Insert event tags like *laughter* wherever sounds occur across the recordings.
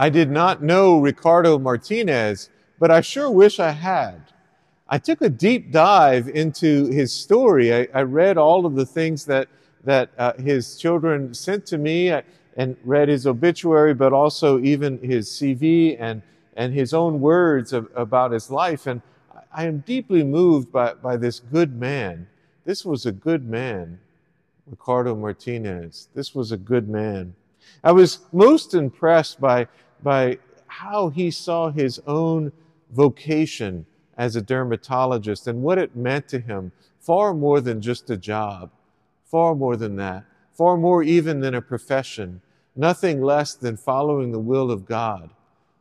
I did not know Ricardo Martinez, but I sure wish I had. I took a deep dive into his story. I, I read all of the things that, that uh, his children sent to me uh, and read his obituary, but also even his CV and, and his own words of, about his life. And I am deeply moved by, by this good man. This was a good man, Ricardo Martinez. This was a good man. I was most impressed by, by how he saw his own vocation as a dermatologist and what it meant to him far more than just a job, far more than that, far more even than a profession, nothing less than following the will of God.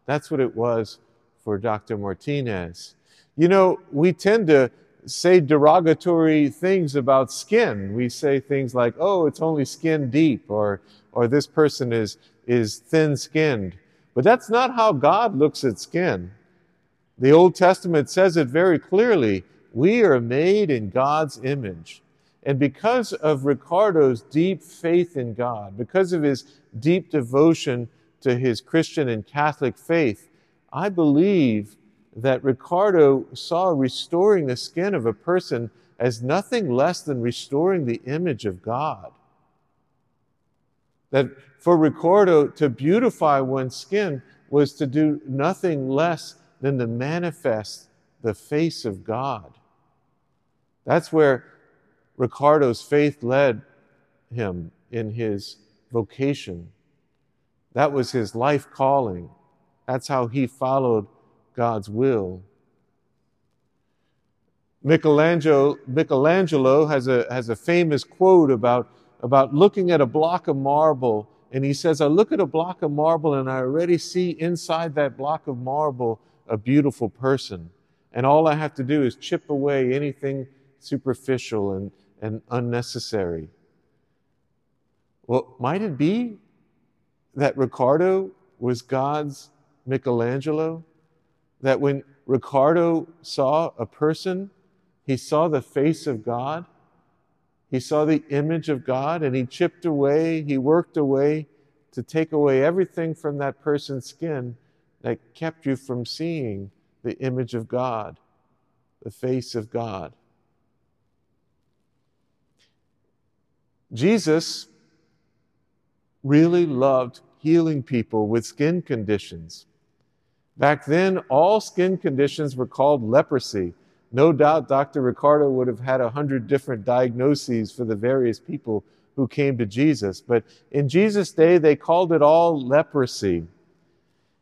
That's what it was for Dr. Martinez. You know, we tend to say derogatory things about skin. We say things like, oh, it's only skin deep, or, or this person is, is thin skinned. But that's not how God looks at skin. The Old Testament says it very clearly. We are made in God's image. And because of Ricardo's deep faith in God, because of his deep devotion to his Christian and Catholic faith, I believe that Ricardo saw restoring the skin of a person as nothing less than restoring the image of God. That for Ricardo to beautify one's skin was to do nothing less than to manifest the face of God. That's where Ricardo's faith led him in his vocation. That was his life calling. That's how he followed God's will. Michelangelo, Michelangelo has, a, has a famous quote about, about looking at a block of marble, and he says, I look at a block of marble and I already see inside that block of marble a beautiful person. And all I have to do is chip away anything superficial and, and unnecessary. Well, might it be that Ricardo was God's Michelangelo? That when Ricardo saw a person, he saw the face of God, he saw the image of God, and he chipped away, he worked away to take away everything from that person's skin that kept you from seeing the image of God, the face of God. Jesus really loved healing people with skin conditions. Back then, all skin conditions were called leprosy. No doubt Dr. Ricardo would have had a hundred different diagnoses for the various people who came to Jesus. But in Jesus' day, they called it all leprosy.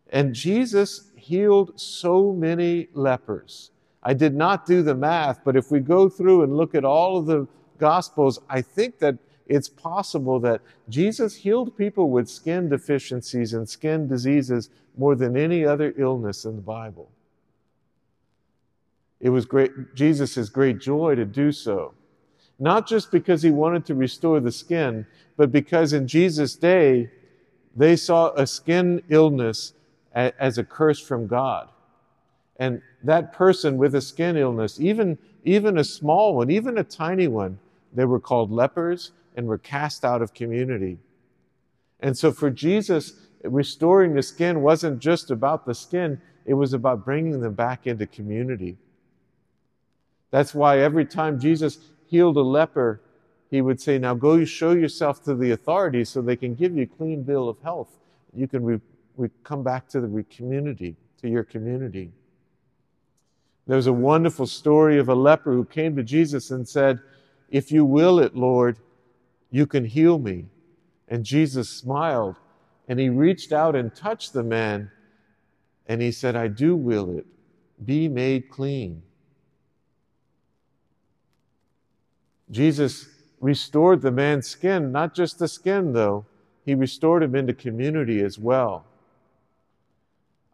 And Jesus healed so many lepers. I did not do the math, but if we go through and look at all of the Gospels, I think that it's possible that Jesus healed people with skin deficiencies and skin diseases more than any other illness in the Bible. It was great, Jesus' great joy to do so. Not just because he wanted to restore the skin, but because in Jesus' day, they saw a skin illness as a curse from God. And that person with a skin illness, even, even a small one, even a tiny one, they were called lepers and were cast out of community. And so for Jesus, restoring the skin wasn't just about the skin, it was about bringing them back into community. That's why every time Jesus healed a leper, he would say, Now go show yourself to the authorities so they can give you a clean bill of health. You can re- we come back to the community, to your community. There's a wonderful story of a leper who came to Jesus and said, If you will it, Lord, you can heal me. And Jesus smiled and he reached out and touched the man and he said, I do will it. Be made clean. Jesus restored the man's skin, not just the skin, though, he restored him into community as well.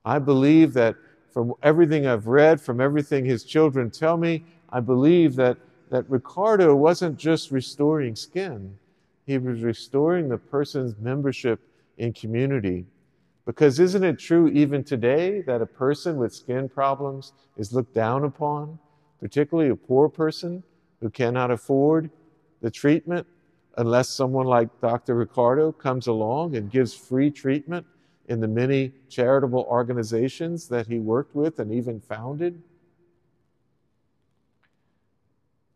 I believe that from everything I've read, from everything his children tell me, I believe that, that Ricardo wasn't just restoring skin, he was restoring the person's membership in community. Because isn't it true even today that a person with skin problems is looked down upon, particularly a poor person who cannot afford the treatment unless someone like Dr. Ricardo comes along and gives free treatment in the many charitable organizations that he worked with and even founded?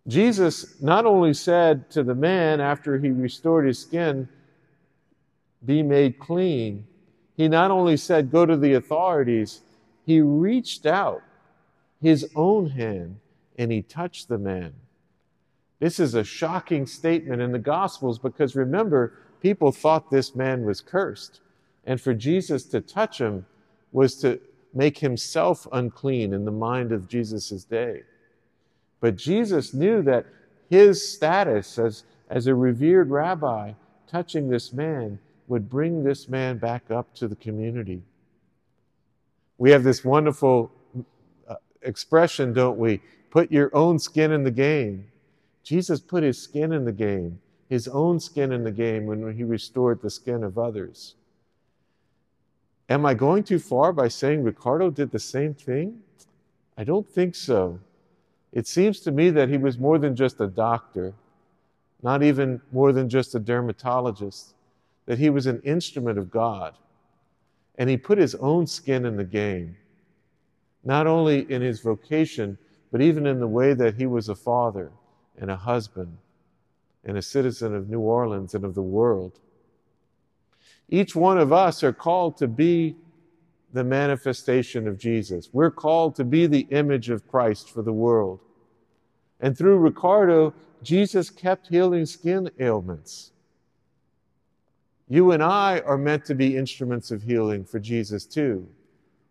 Jesus not only said to the man after he restored his skin, Be made clean, he not only said, Go to the authorities, he reached out his own hand and he touched the man. This is a shocking statement in the Gospels because remember, people thought this man was cursed. And for Jesus to touch him was to make himself unclean in the mind of Jesus' day. But Jesus knew that his status as, as a revered rabbi touching this man would bring this man back up to the community. We have this wonderful uh, expression, don't we? Put your own skin in the game. Jesus put his skin in the game, his own skin in the game when he restored the skin of others. Am I going too far by saying Ricardo did the same thing? I don't think so. It seems to me that he was more than just a doctor, not even more than just a dermatologist, that he was an instrument of God. And he put his own skin in the game, not only in his vocation, but even in the way that he was a father and a husband and a citizen of New Orleans and of the world. Each one of us are called to be the manifestation of Jesus. We're called to be the image of Christ for the world. And through Ricardo, Jesus kept healing skin ailments. You and I are meant to be instruments of healing for Jesus too.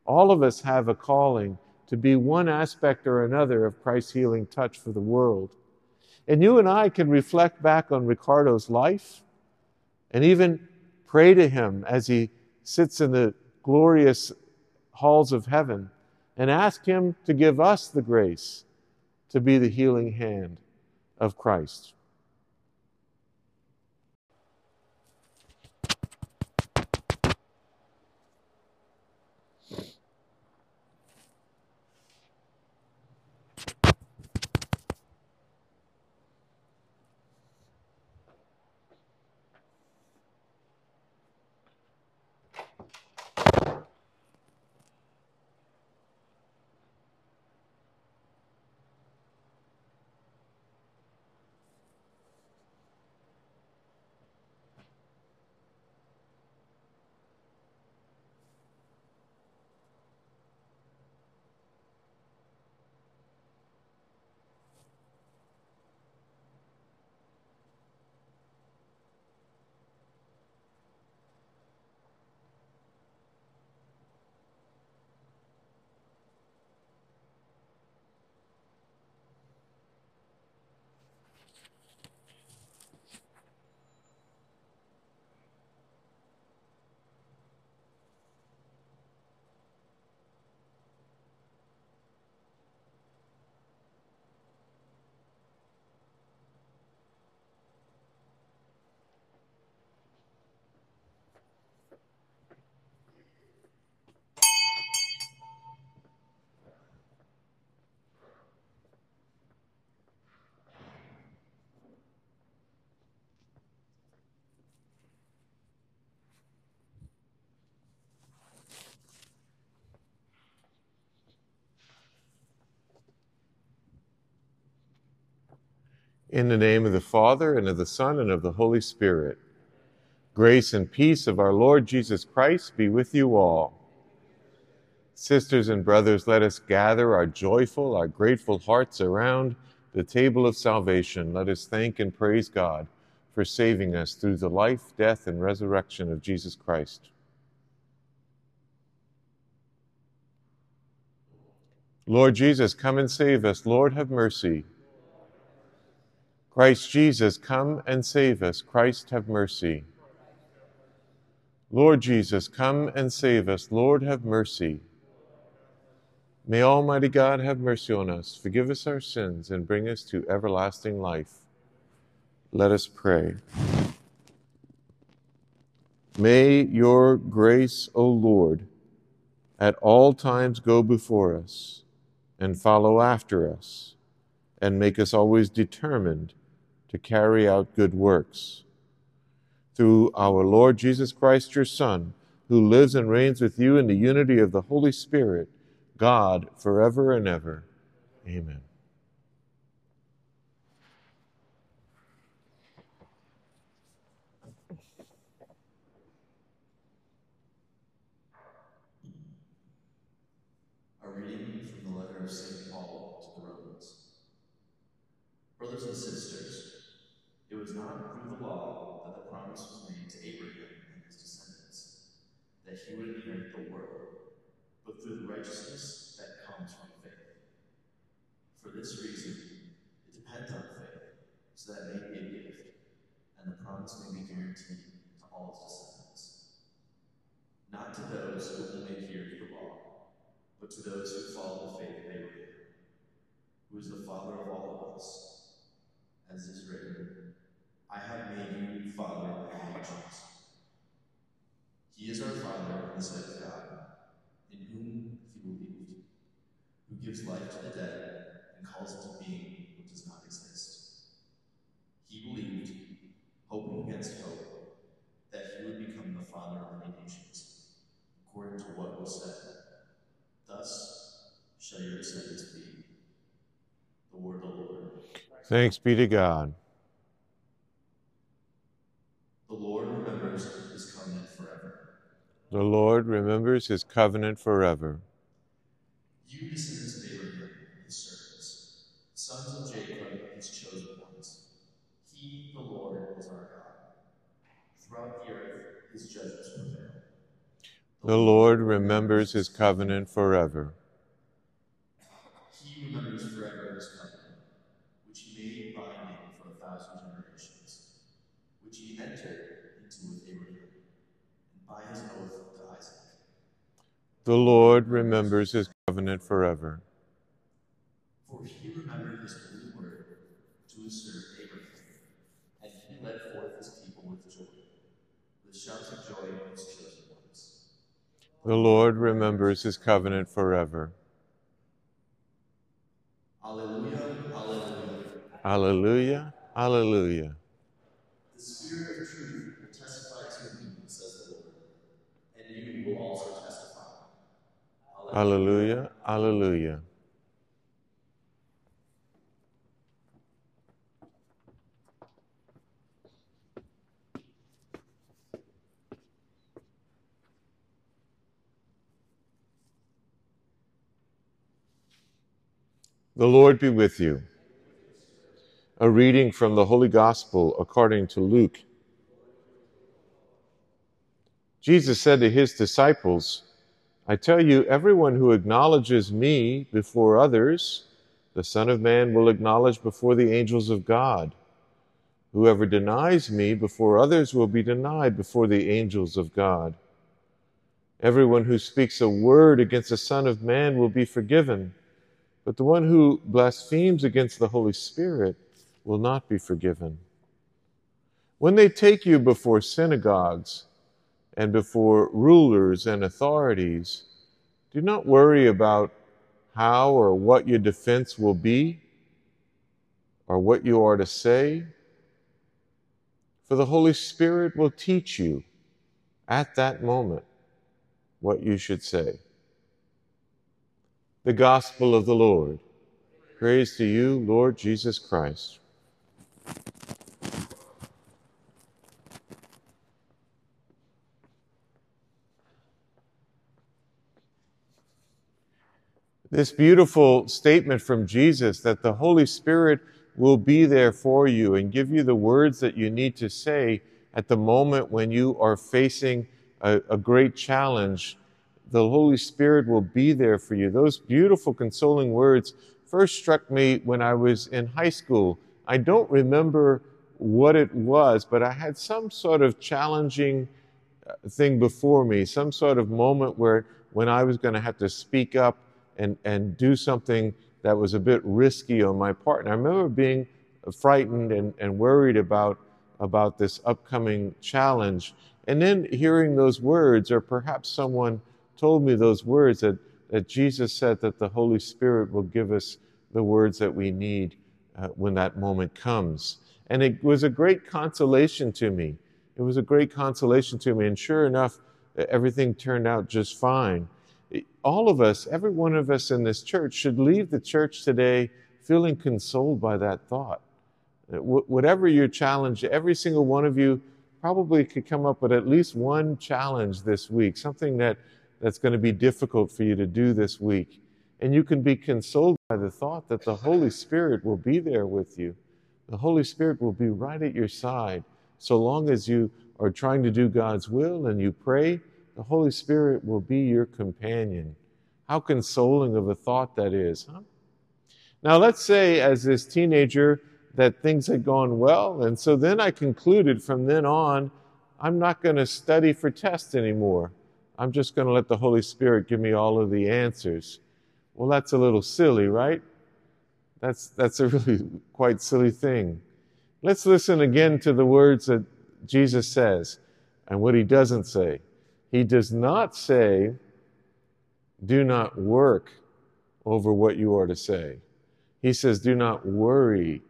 All of us have a calling to be one aspect or another of Christ's healing touch for the world. And you and I can reflect back on Ricardo's life and even pray to him as he sits in the glorious halls of heaven and ask him to give us the grace to be the healing hand of Christ. In the name of the Father, and of the Son, and of the Holy Spirit. Grace and peace of our Lord Jesus Christ be with you all. Sisters and brothers, let us gather our joyful, our grateful hearts around the table of salvation. Let us thank and praise God for saving us through the life, death, and resurrection of Jesus Christ. Lord Jesus, come and save us. Lord, have mercy. Christ Jesus, come and save us. Christ, have mercy. Lord Jesus, come and save us. Lord, have mercy. May Almighty God have mercy on us, forgive us our sins, and bring us to everlasting life. Let us pray. May your grace, O Lord, at all times go before us and follow after us, and make us always determined to carry out good works. Through our Lord Jesus Christ, your Son, who lives and reigns with you in the unity of the Holy Spirit, God, forever and ever. Amen. Reading from the letter of St. Paul to the Romans. Brothers and sisters, it was not through the law that the promise was made to Abraham and his descendants, that he would inherit the world, but through the righteousness that comes from faith. For this reason, it depends on faith, so that it may be a gift, and the promise may be guaranteed to all his descendants. Not to those who only adhere to the law, but to those who follow the faith of Abraham, who is the father of all of us. As is written, I have made you father of nations. He is our Father in the sight of God, in whom he believed, who gives life to the dead and calls into being what does not exist. He believed, hoping against hope, that he would become the father of many nations, according to what was said. Thus descendants. The word of the Lord. Thanks be to God. The Lord remembers his covenant forever. The Lord remembers his covenant forever. You descendants of Abraham, his servants, sons of Jacob, his chosen ones. He, the Lord, is our God. Throughout the earth, his judgments prevail. The Lord remembers his covenant forever. He remembers forever his covenant, which he made binding for a thousand generations, which he entered into with Abraham, and by his oath to Isaac. The Lord remembers his covenant forever. For he remembered his holy word to his assert Abraham, and he led forth his people with joy, with shouts of joy in his chosen ones. The Lord remembers his covenant forever. Alleluia, alleluia. Alleluia, alleluia. The Spirit of truth will testify to me, says the Lord, and you will also testify. Alleluia, alleluia. The Lord be with you. A reading from the Holy Gospel according to Luke. Jesus said to his disciples, I tell you, everyone who acknowledges me before others, the Son of Man will acknowledge before the angels of God. Whoever denies me before others will be denied before the angels of God. Everyone who speaks a word against the Son of Man will be forgiven, but the one who blasphemes against the Holy Spirit will not be forgiven. When they take you before synagogues and before rulers and authorities, do not worry about how or what your defense will be or what you are to say, for the Holy Spirit will teach you at that moment what you should say. The Gospel of the Lord. Praise to you, Lord Jesus Christ. This beautiful statement from Jesus that the Holy Spirit will be there for you and give you the words that you need to say at the moment when you are facing a, a great challenge. The Holy Spirit will be there for you. Those beautiful, consoling words first struck me when I was in high school. I don't remember what it was, but I had some sort of challenging uh, thing before me, some sort of moment where when I was going to have to speak up and, and do something that was a bit risky on my part. And I remember being frightened and, and worried about, about this upcoming challenge. And then hearing those words, or perhaps someone told me those words that, that Jesus said that the Holy Spirit will give us the words that we need uh, when that moment comes. And it was a great consolation to me. It was a great consolation to me. And sure enough, everything turned out just fine. All of us, every one of us in this church, should leave the church today feeling consoled by that thought. Whatever your challenge, every single one of you probably could come up with at least one challenge this week, something that, that's going to be difficult for you to do this week. And you can be consoled by the thought that the Holy Spirit will be there with you. The Holy Spirit will be right at your side so long as you are trying to do God's will and you pray, the Holy Spirit will be your companion. How consoling of a thought that is, huh? Now, let's say as this teenager that things had gone well, and so then I concluded from then on, I'm not going to study for tests anymore. I'm just going to let the Holy Spirit give me all of the answers. Well, that's a little silly, right? That's, that's a really quite silly thing. Let's listen again to the words that Jesus says and what he doesn't say. He does not say, do not work over what you are to say. He says, do not worry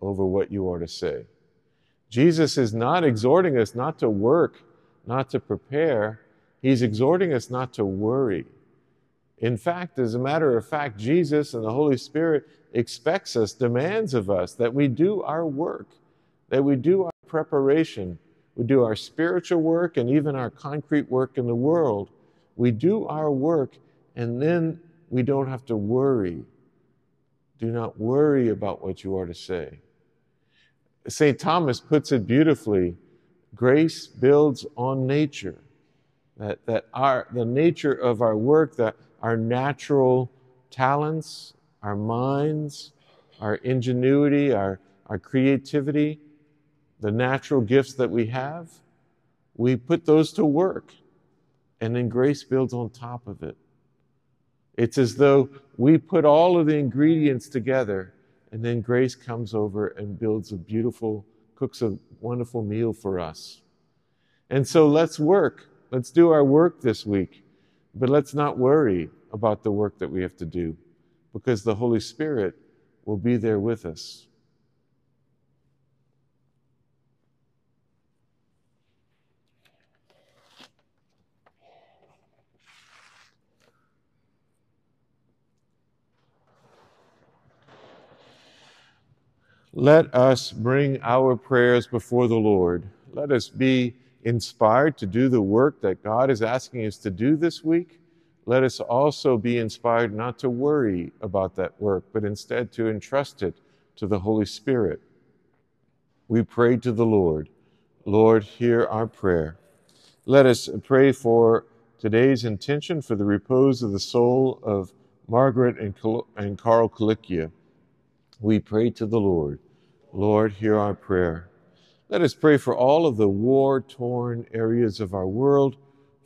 over what you are to say. Jesus is not exhorting us not to work, not to prepare. He's exhorting us not to worry. In fact, as a matter of fact, Jesus and the Holy Spirit expects us, demands of us that we do our work, that we do our preparation, we do our spiritual work and even our concrete work in the world. We do our work and then we don't have to worry. Do not worry about what you are to say. St. Thomas puts it beautifully grace builds on nature. That, that our, the nature of our work, that our natural talents, our minds, our ingenuity, our, our creativity, the natural gifts that we have, we put those to work. And then grace builds on top of it. It's as though we put all of the ingredients together, and then grace comes over and builds a beautiful, cooks a wonderful meal for us. And so let's work. Let's do our work this week. But let's not worry about the work that we have to do because the Holy Spirit will be there with us. Let us bring our prayers before the Lord. Let us be inspired to do the work that God is asking us to do this week let us also be inspired not to worry about that work, but instead to entrust it to the Holy Spirit. We pray to the Lord. Lord, hear our prayer. Let us pray for today's intention for the repose of the soul of Margaret and, and Carl Kalikia. We pray to the Lord. Lord, hear our prayer. Let us pray for all of the war torn areas of our world,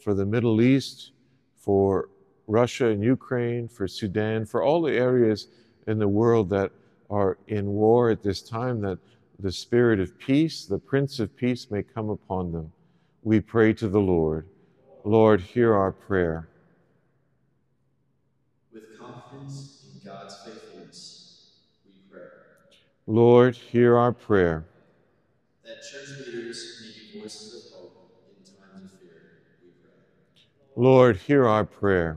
for the Middle East, for Russia and Ukraine, for Sudan, for all the areas in the world that are in war at this time, that the Spirit of peace, the Prince of Peace, may come upon them. We pray to the Lord. Lord, hear our prayer. With confidence in God's faithfulness, we pray. Lord, hear our prayer. That church leaders may be voices of Lord, hear our prayer.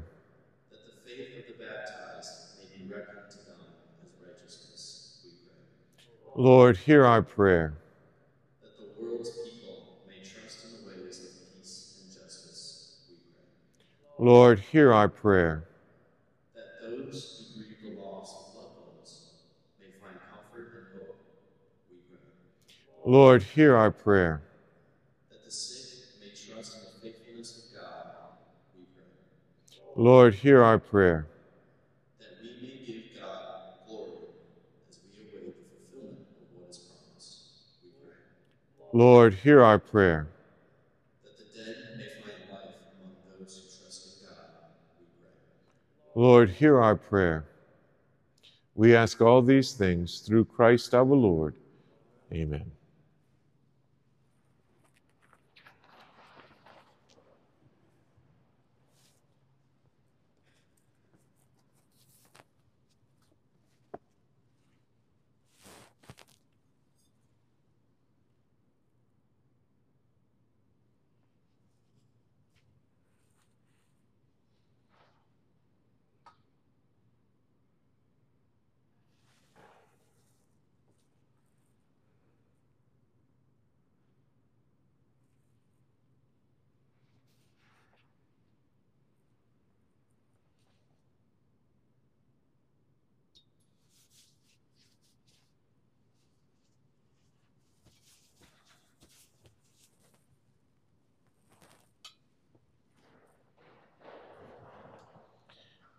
That the faith of the baptized may be reckoned to them as righteousness, we pray. Lord, hear our prayer. That the world's people may trust in the ways of peace and justice, we pray. Lord, hear our prayer. That those who grieve the loss of loved ones may find comfort and hope, we pray. Lord, hear our prayer. Lord, hear our prayer. That we may give God glory as we await the fulfillment of what is promised, we pray. Lord, hear our prayer. That the dead may find life among those who trust in God, we pray. Lord, hear our prayer. We ask all these things through Christ our Lord. Amen.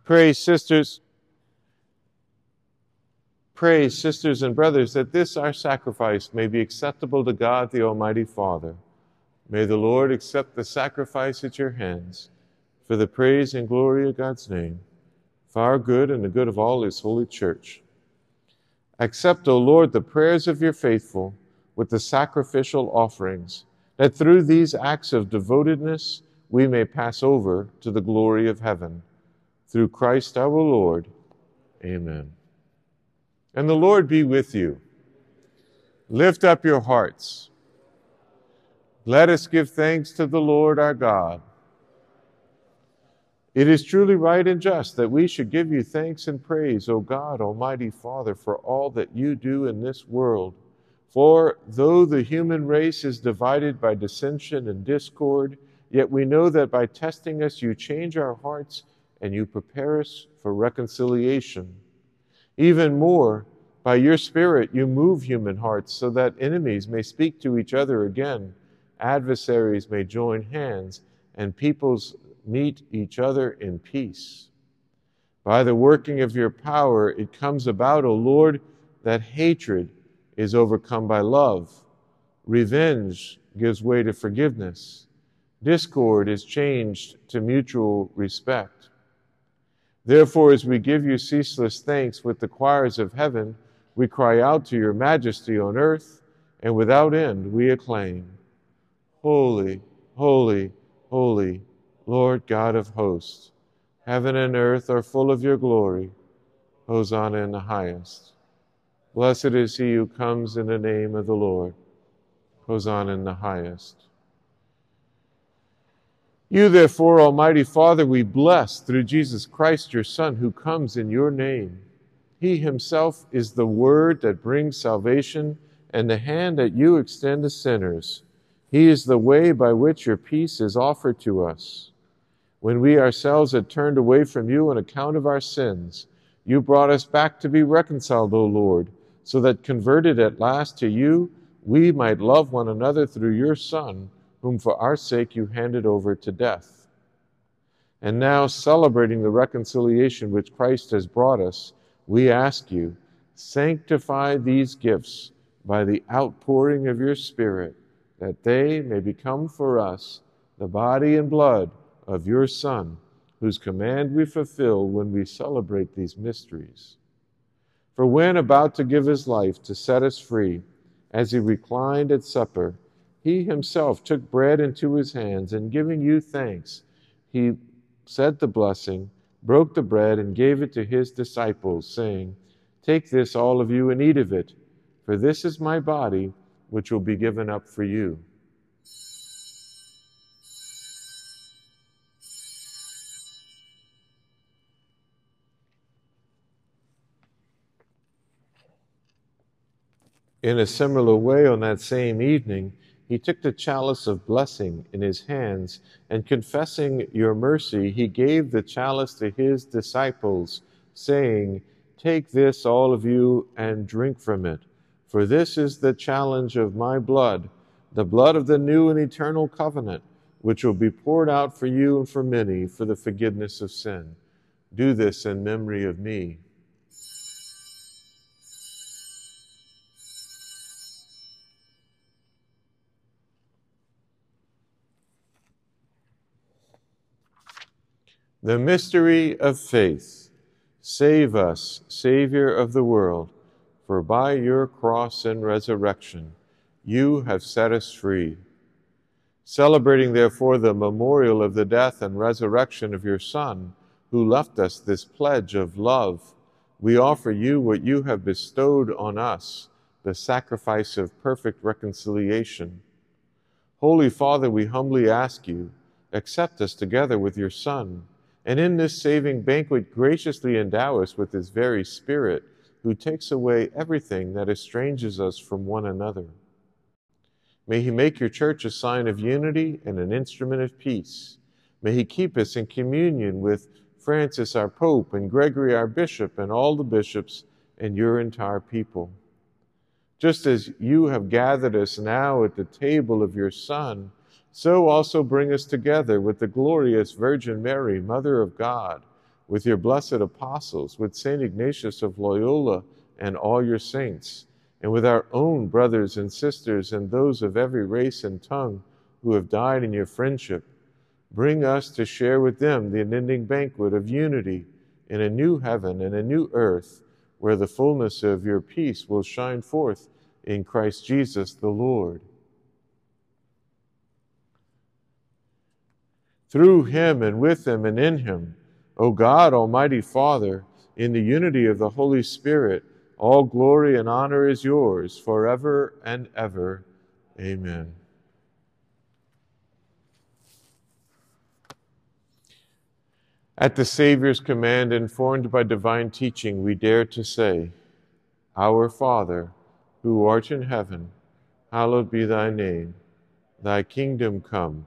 Pray, sisters, pray, sisters and brothers, that this our sacrifice may be acceptable to God the Almighty Father. May the Lord accept the sacrifice at your hands for the praise and glory of God's name, for our good and the good of all his holy church. Accept, O Lord, the prayers of your faithful with the sacrificial offerings, that through these acts of devotedness we may pass over to the glory of heaven. Through Christ our Lord. Amen. And the Lord be with you. Lift up your hearts. Let us give thanks to the Lord our God. It is truly right and just that we should give you thanks and praise, O God, Almighty Father, for all that you do in this world. For though the human race is divided by dissension and discord, yet we know that by testing us you change our hearts and you prepare us for reconciliation. Even more, by your Spirit you move human hearts so that enemies may speak to each other again, adversaries may join hands, and peoples meet each other in peace. By the working of your power, it comes about, O Lord, that hatred is overcome by love, revenge gives way to forgiveness, discord is changed to mutual respect. Therefore, as we give you ceaseless thanks with the choirs of heaven, we cry out to your majesty on earth, and without end we acclaim Holy, holy, holy Lord God of hosts, heaven and earth are full of your glory. Hosanna in the highest. Blessed is he who comes in the name of the Lord. Hosanna in the highest. You, therefore, Almighty Father, we bless through Jesus Christ, your Son, who comes in your name. He himself is the word that brings salvation and the hand that you extend to sinners. He is the way by which your peace is offered to us. When we ourselves had turned away from you on account of our sins, you brought us back to be reconciled, O Lord, so that converted at last to you, we might love one another through your Son, whom for our sake you handed over to death. And now, celebrating the reconciliation which Christ has brought us, we ask you, sanctify these gifts by the outpouring of your Spirit, that they may become for us the body and blood of your Son, whose command we fulfill when we celebrate these mysteries. For when about to give his life to set us free, as he reclined at supper, he himself took bread into his hands, and giving you thanks, he said the blessing, broke the bread, and gave it to his disciples, saying, Take this, all of you, and eat of it, for this is my body, which will be given up for you. In a similar way, on that same evening, he took the chalice of blessing in his hands, and confessing your mercy, he gave the chalice to his disciples, saying, Take this, all of you, and drink from it. For this is the challenge of my blood, the blood of the new and eternal covenant, which will be poured out for you and for many for the forgiveness of sin. Do this in memory of me. The mystery of faith. Save us, Savior of the world, for by your cross and resurrection you have set us free. Celebrating, therefore, the memorial of the death and resurrection of your Son, who left us this pledge of love, we offer you what you have bestowed on us, the sacrifice of perfect reconciliation. Holy Father, we humbly ask you, accept us together with your Son and in this saving banquet, graciously endow us with his very Spirit, who takes away everything that estranges us from one another. May he make your church a sign of unity and an instrument of peace. May he keep us in communion with Francis our Pope and Gregory our Bishop and all the bishops and your entire people. Just as you have gathered us now at the table of your Son, so also bring us together with the glorious Virgin Mary, Mother of God, with your blessed apostles, with St. Ignatius of Loyola and all your saints, and with our own brothers and sisters and those of every race and tongue who have died in your friendship, bring us to share with them the unending banquet of unity in a new heaven and a new earth, where the fullness of your peace will shine forth in Christ Jesus the Lord. Through him and with him and in him, O God, Almighty Father, in the unity of the Holy Spirit, all glory and honor is yours forever and ever. Amen. At the Savior's command, informed by divine teaching, we dare to say, Our Father, who art in heaven, hallowed be thy name. Thy kingdom come,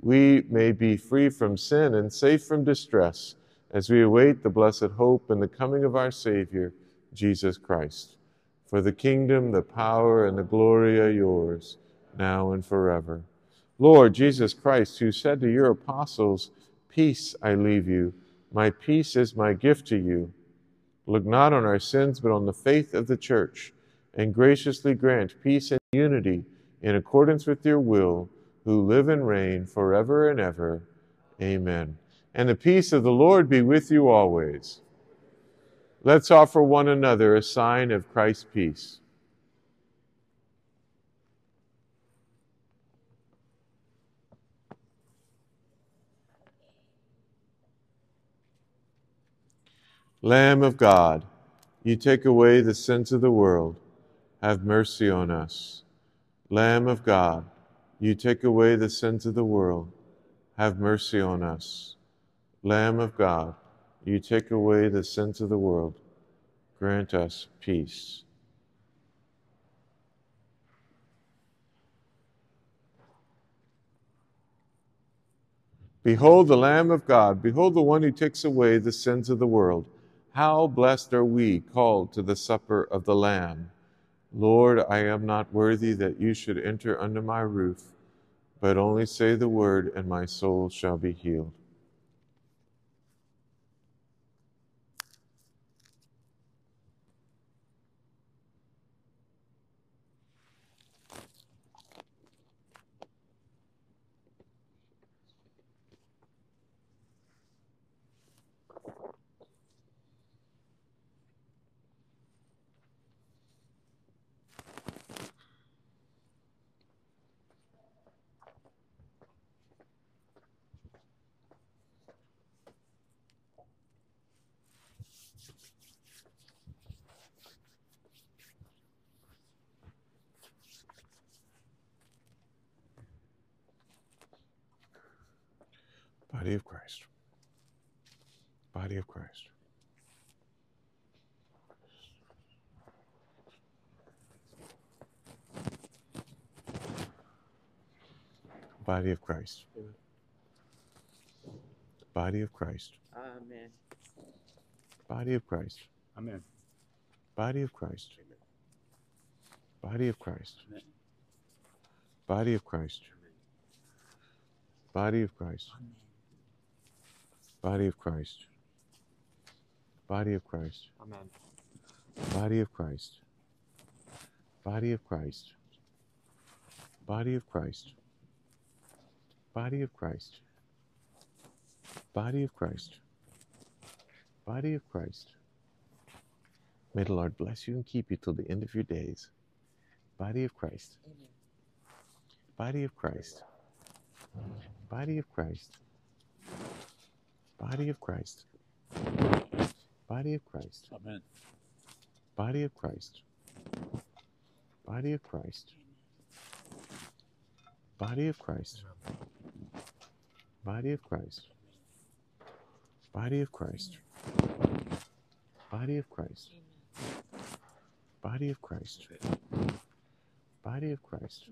we may be free from sin and safe from distress as we await the blessed hope and the coming of our Savior, Jesus Christ. For the kingdom, the power, and the glory are yours, now and forever. Lord Jesus Christ, who said to your apostles, Peace I leave you, my peace is my gift to you. Look not on our sins, but on the faith of the church, and graciously grant peace and unity in accordance with your will, who live and reign forever and ever. Amen. And the peace of the Lord be with you always. Let's offer one another a sign of Christ's peace. Lamb of God, you take away the sins of the world. Have mercy on us. Lamb of God, you take away the sins of the world. Have mercy on us. Lamb of God, you take away the sins of the world. Grant us peace. Behold the Lamb of God. Behold the one who takes away the sins of the world. How blessed are we called to the supper of the Lamb. Lord, I am not worthy that you should enter under my roof, but only say the word, and my soul shall be healed. Body of Christ. Body of Christ. Body of Christ. Body of Christ. Amen. Body of Christ. Amen. Body of Christ. Amen. Body of Christ. Amen. Body of Christ. Body of Christ. Body of Christ. Body of Christ. Amen. Body of Christ. Body of Christ. Body of Christ. Body of Christ. Body of Christ. Body of Christ. May the Lord bless you and keep you till the end of your days. Body of Christ. Body of Christ. Body of Christ. Body of Christ. Body of Christ. Amen. Body of Christ. Body of Christ. Body of Christ. Body of Christ. Body of Christ. Body of Christ. Body of Christ. Body of Christ.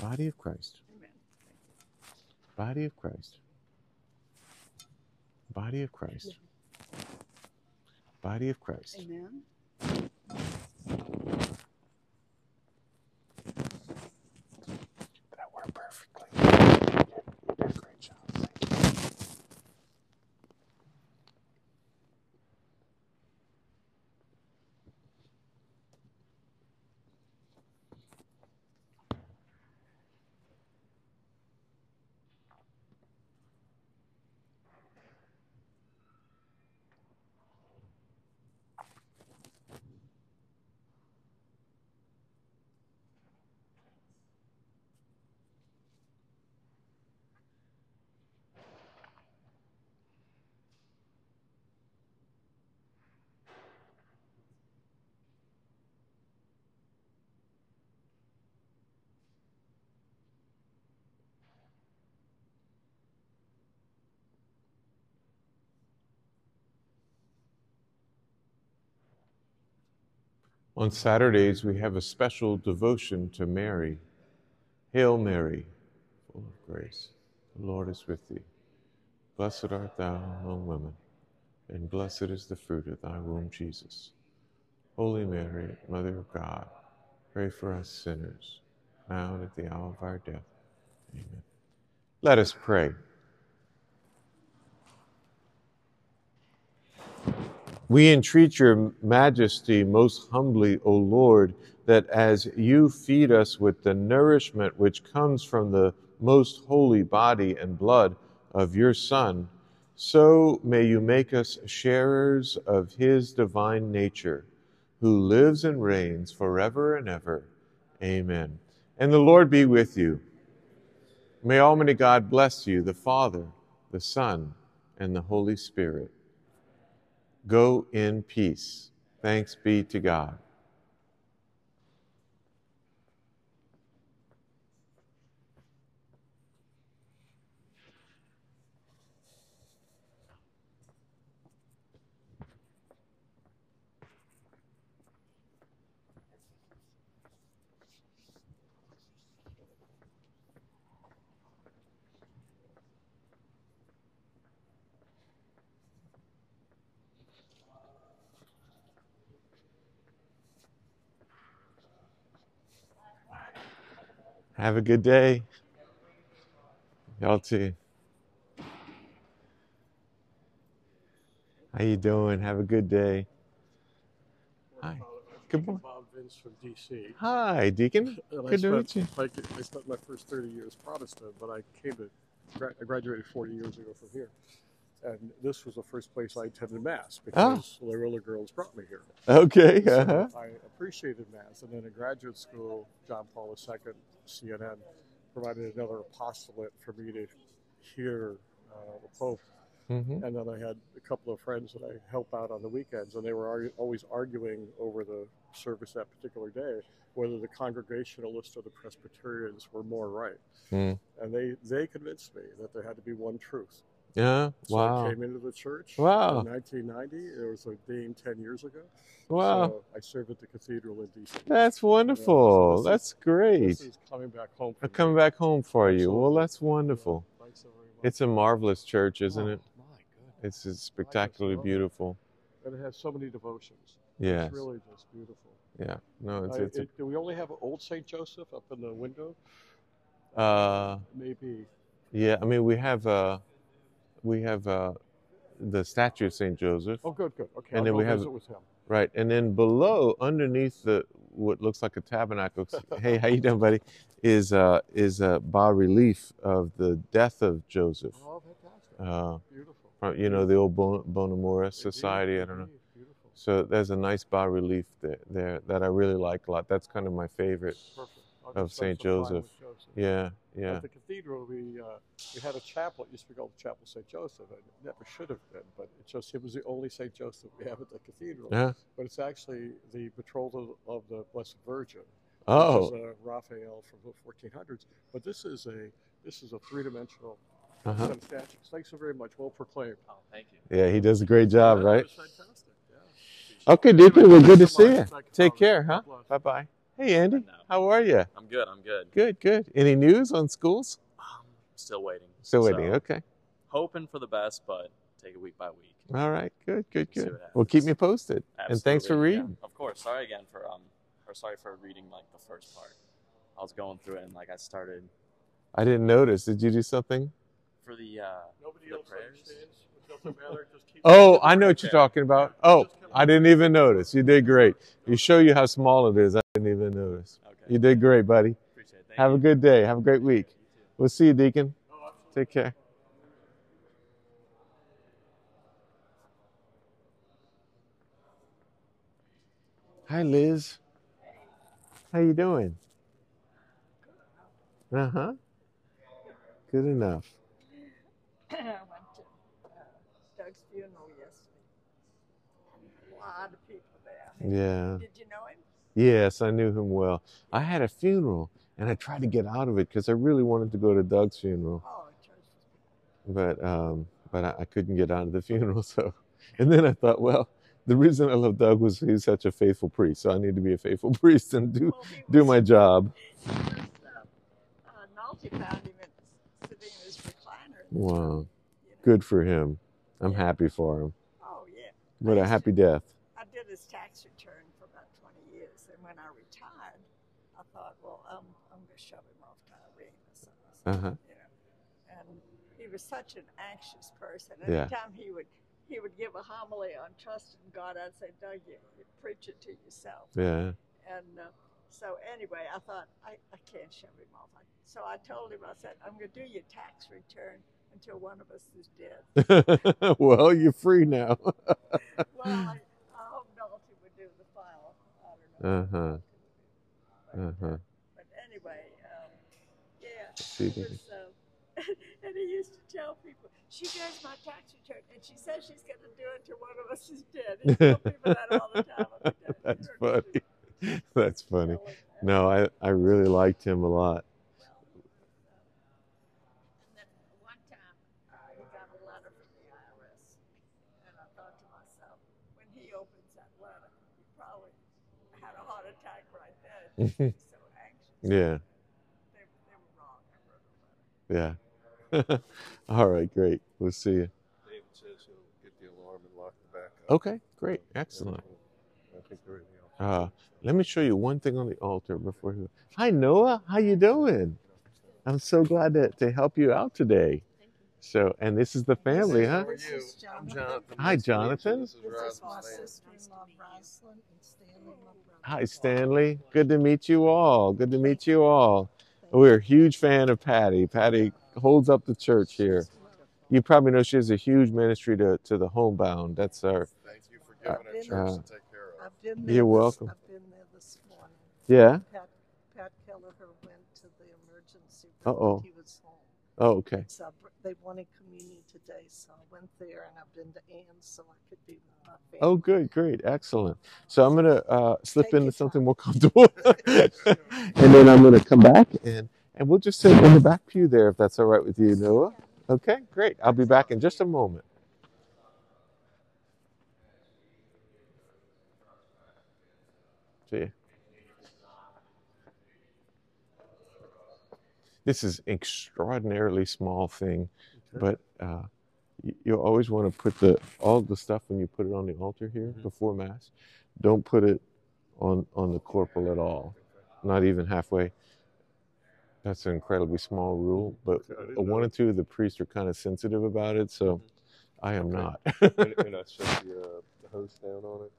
Body of Christ. Body of Christ. Body of Christ. Body of Christ. Amen. On Saturdays, we have a special devotion to Mary. Hail Mary, full of grace. The Lord is with thee. Blessed art thou among women, and blessed is the fruit of thy womb, Jesus. Holy Mary, Mother of God, pray for us sinners, now and at the hour of our death. Amen. Let us pray. We entreat your majesty most humbly, O Lord, that as you feed us with the nourishment which comes from the most holy body and blood of your Son, so may you make us sharers of his divine nature, who lives and reigns forever and ever. Amen. And the Lord be with you. May Almighty God bless you, the Father, the Son, and the Holy Spirit. Go in peace. Thanks be to God. Have a good day. Y'all too. How you doing? Have a good day. Hi. Good morning. Bob Vince from DC. Hi, Deacon. *laughs* And Good to meet you. like, I spent my first 30 years Protestant, but I came to, I graduated 40 years ago from here. And this was the first place I attended Mass Ah. because Loyola girls brought me here. Okay. So Uh-huh. I appreciated Mass. And then in graduate school, John Paul II, CNN, provided another apostolate for me to hear uh, the Pope. hmm And then I had a couple of friends that I help out on the weekends, and they were argu- always arguing over the service that particular day whether the Congregationalists or the Presbyterians were more right. Mm. And they, they convinced me that there had to be one truth. Yeah. So I Wow. came into the church Wow. in 1990. It was ordained 10 years ago. Wow. So I serve at the cathedral in D.C. That's wonderful. this is- That's great. This is coming back home. for coming back home for you. Well, that's wonderful. Yeah, Thanks so very much. It's a marvelous church, isn't Oh, it? My goodness. It's, spectacularly beautiful. And it has so many devotions. Yeah. It's really just beautiful. Yeah. No, it's I- it's. it- do we only have old St. Joseph up in the window? Uh, Maybe. yeah. I mean, we have uh, we have uh, the statue of Saint Joseph, Oh, good, good. Okay, And I'll then we have- visit with him. right? And then below, underneath the what looks like a tabernacle. *laughs* hey, how you doing, buddy? Is uh is a bas relief of the death of Joseph. Oh, fantastic. Uh, Beautiful. from you know the old Bon- Bona Mors Society. I don't know. Beautiful. So there's a nice bas relief there, there that I really like a lot. That's kind of my favorite. Perfect. Of Saint Joseph. Joseph. Yeah, yeah. At the cathedral, we uh, we had a chapel. It used to be called the Chapel St. Joseph. and It never should have been, but it just it was the only St. Joseph we have at the cathedral. Yeah. But it's actually the betrothal of the Blessed Virgin. Oh, Which is a Raphael from the 1400s. But this is a this is a three-dimensional uh-huh. set of. Thanks so very much. Well proclaimed. Oh, thank you. yeah. He does a great job, That right? was fantastic. Yeah. Okay, Deacon. Well, good to see you. Take care, huh? Bye bye. Hey, Andy. No. How are you? I'm good. I'm good. Good, good. Any news on schools? Um, still waiting. Still waiting. So, Okay. Hoping for the best, but take it week by week. All right. Good, good, See good. what Well, keep happens. me posted. And thanks for Absolutely, yeah. reading. Of course. Sorry again for um, or sorry for reading like the first part. I was going through it and like I started I didn't notice. Did you do something? for the uh, Nobody the else prayers. understands. It doesn't matter. Just keep Oh, I know what you're talking about. Oh, I didn't even notice. You did great. You show you how small it is. I didn't even notice. You did great, buddy. Appreciate it. Thank Have a good day. Have a great week. We'll see you, Deacon. Oh. Take care. Hi, Liz. How you doing? Uh huh. Good enough. *clears throat* *clears throat* I went to uh, Doug's funeral yesterday. A lot of people there. Yeah. Did you know him? Yes, I knew him well. I had a funeral, and I tried to get out of it because I really wanted to go to Doug's funeral, Oh, but um, but I, I couldn't get out of the funeral. *laughs* So, and then I thought, well, the reason I love Doug was he's such a faithful priest, so I need to be a faithful *laughs* priest and do Well, do was- my job. Was, uh, uh, Nolte found him at, sitting in his recliner. Wow, You know? good for him. I'm Yeah. happy for him. Oh, yeah. What a happy death. I did his tax return for about 20 years, and when I retired, I thought, well, um, I'm going to shove him off to Irene or something. Uh huh. you know. And he was such an anxious person. Yeah. Anytime he would he would give a homily on trust in God, I'd say, Doug, you, you preach it to yourself. Yeah. And uh, so anyway, I thought I, I can't shove him off. I, so I told him, I said, I'm going to do your tax return until one of us is dead. *laughs* well, you're free now. *laughs* well, I, I hope Nolte would do the file. I don't know. Uh-huh. But, Uh huh. but anyway, um, yeah. See, was, um, *laughs* and he used to tell people, she does my tax return, and she says she's going to do it till one of us is dead. He tell people that all the time. I mean, *laughs* that- That's funny. That's funny. No, I, I really liked him a lot. And then one time, uh, he got a letter from the IRS, and I thought to myself, when he opens that letter, he probably had a heart attack right there. He's so anxious. *laughs* Yeah, They, they were wrong. I wrote a yeah. *laughs* All right, great. We'll see you. David says he'll get the alarm and lock the back up. Okay, great. Excellent. I think everything else. Uh, let me show you one thing on the altar before. Hi, Noah. How you doing? I'm so glad to, to help you out today. So, and this is the family, huh? How are This you? is I'm Jonathan. Jonathan. Hi, Nice to meet you. Jonathan. This is This is Rosalind my Stanley. sister-in-law, Rosalind, and Stanley. Hi, Stanley. Good to meet you all. Good to meet you all. We're a huge fan of Patty. Patty holds up the church here. You probably know she has a huge ministry to, to the homebound. That's our, Thank you for giving our church Uh, to take care of. I've been there. You're this- welcome. I've been there this morning. yeah? Pat, Pat Kelleher went to the emergency room. Uh-oh. He was home. Oh, okay. So br- they wanted communion today, so I went there and I've been to Ann's so I could be with my family. Oh, good, great, excellent. So I'm gonna uh, slip Take into something time. more comfortable, *laughs* *laughs* and then I'm gonna come back and and we'll just sit in the back pew there if that's all right with you, Noah. Okay, great. I'll be back in just a moment. See you. This is extraordinarily small thing, but uh, you, you always want to put the all the stuff when you put it on the altar here Mhm. before mass. Don't put it on on the corporal at all, not even halfway. That's an incredibly small rule, but Okay, one or two of the priests are kind of sensitive about it, so I am Okay. not. and, *laughs* I set the, uh, the hose down on it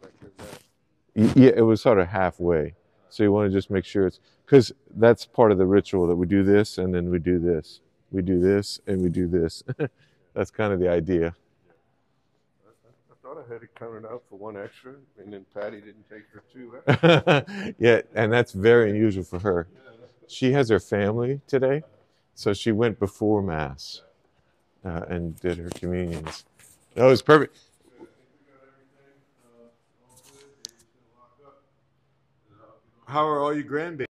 when I that. Yeah, it was sort of halfway, so you want to just make sure it's because that's part of the ritual that we do this and then we do this, we do this and we do this. *laughs* that's kind of the idea. I, thought I had it counted out for one extra, and then Patty didn't take her two *laughs* yeah, and that's very unusual for her. She has her family today, so she went before mass uh, and did her communions. That was perfect. How are all your grandbabies?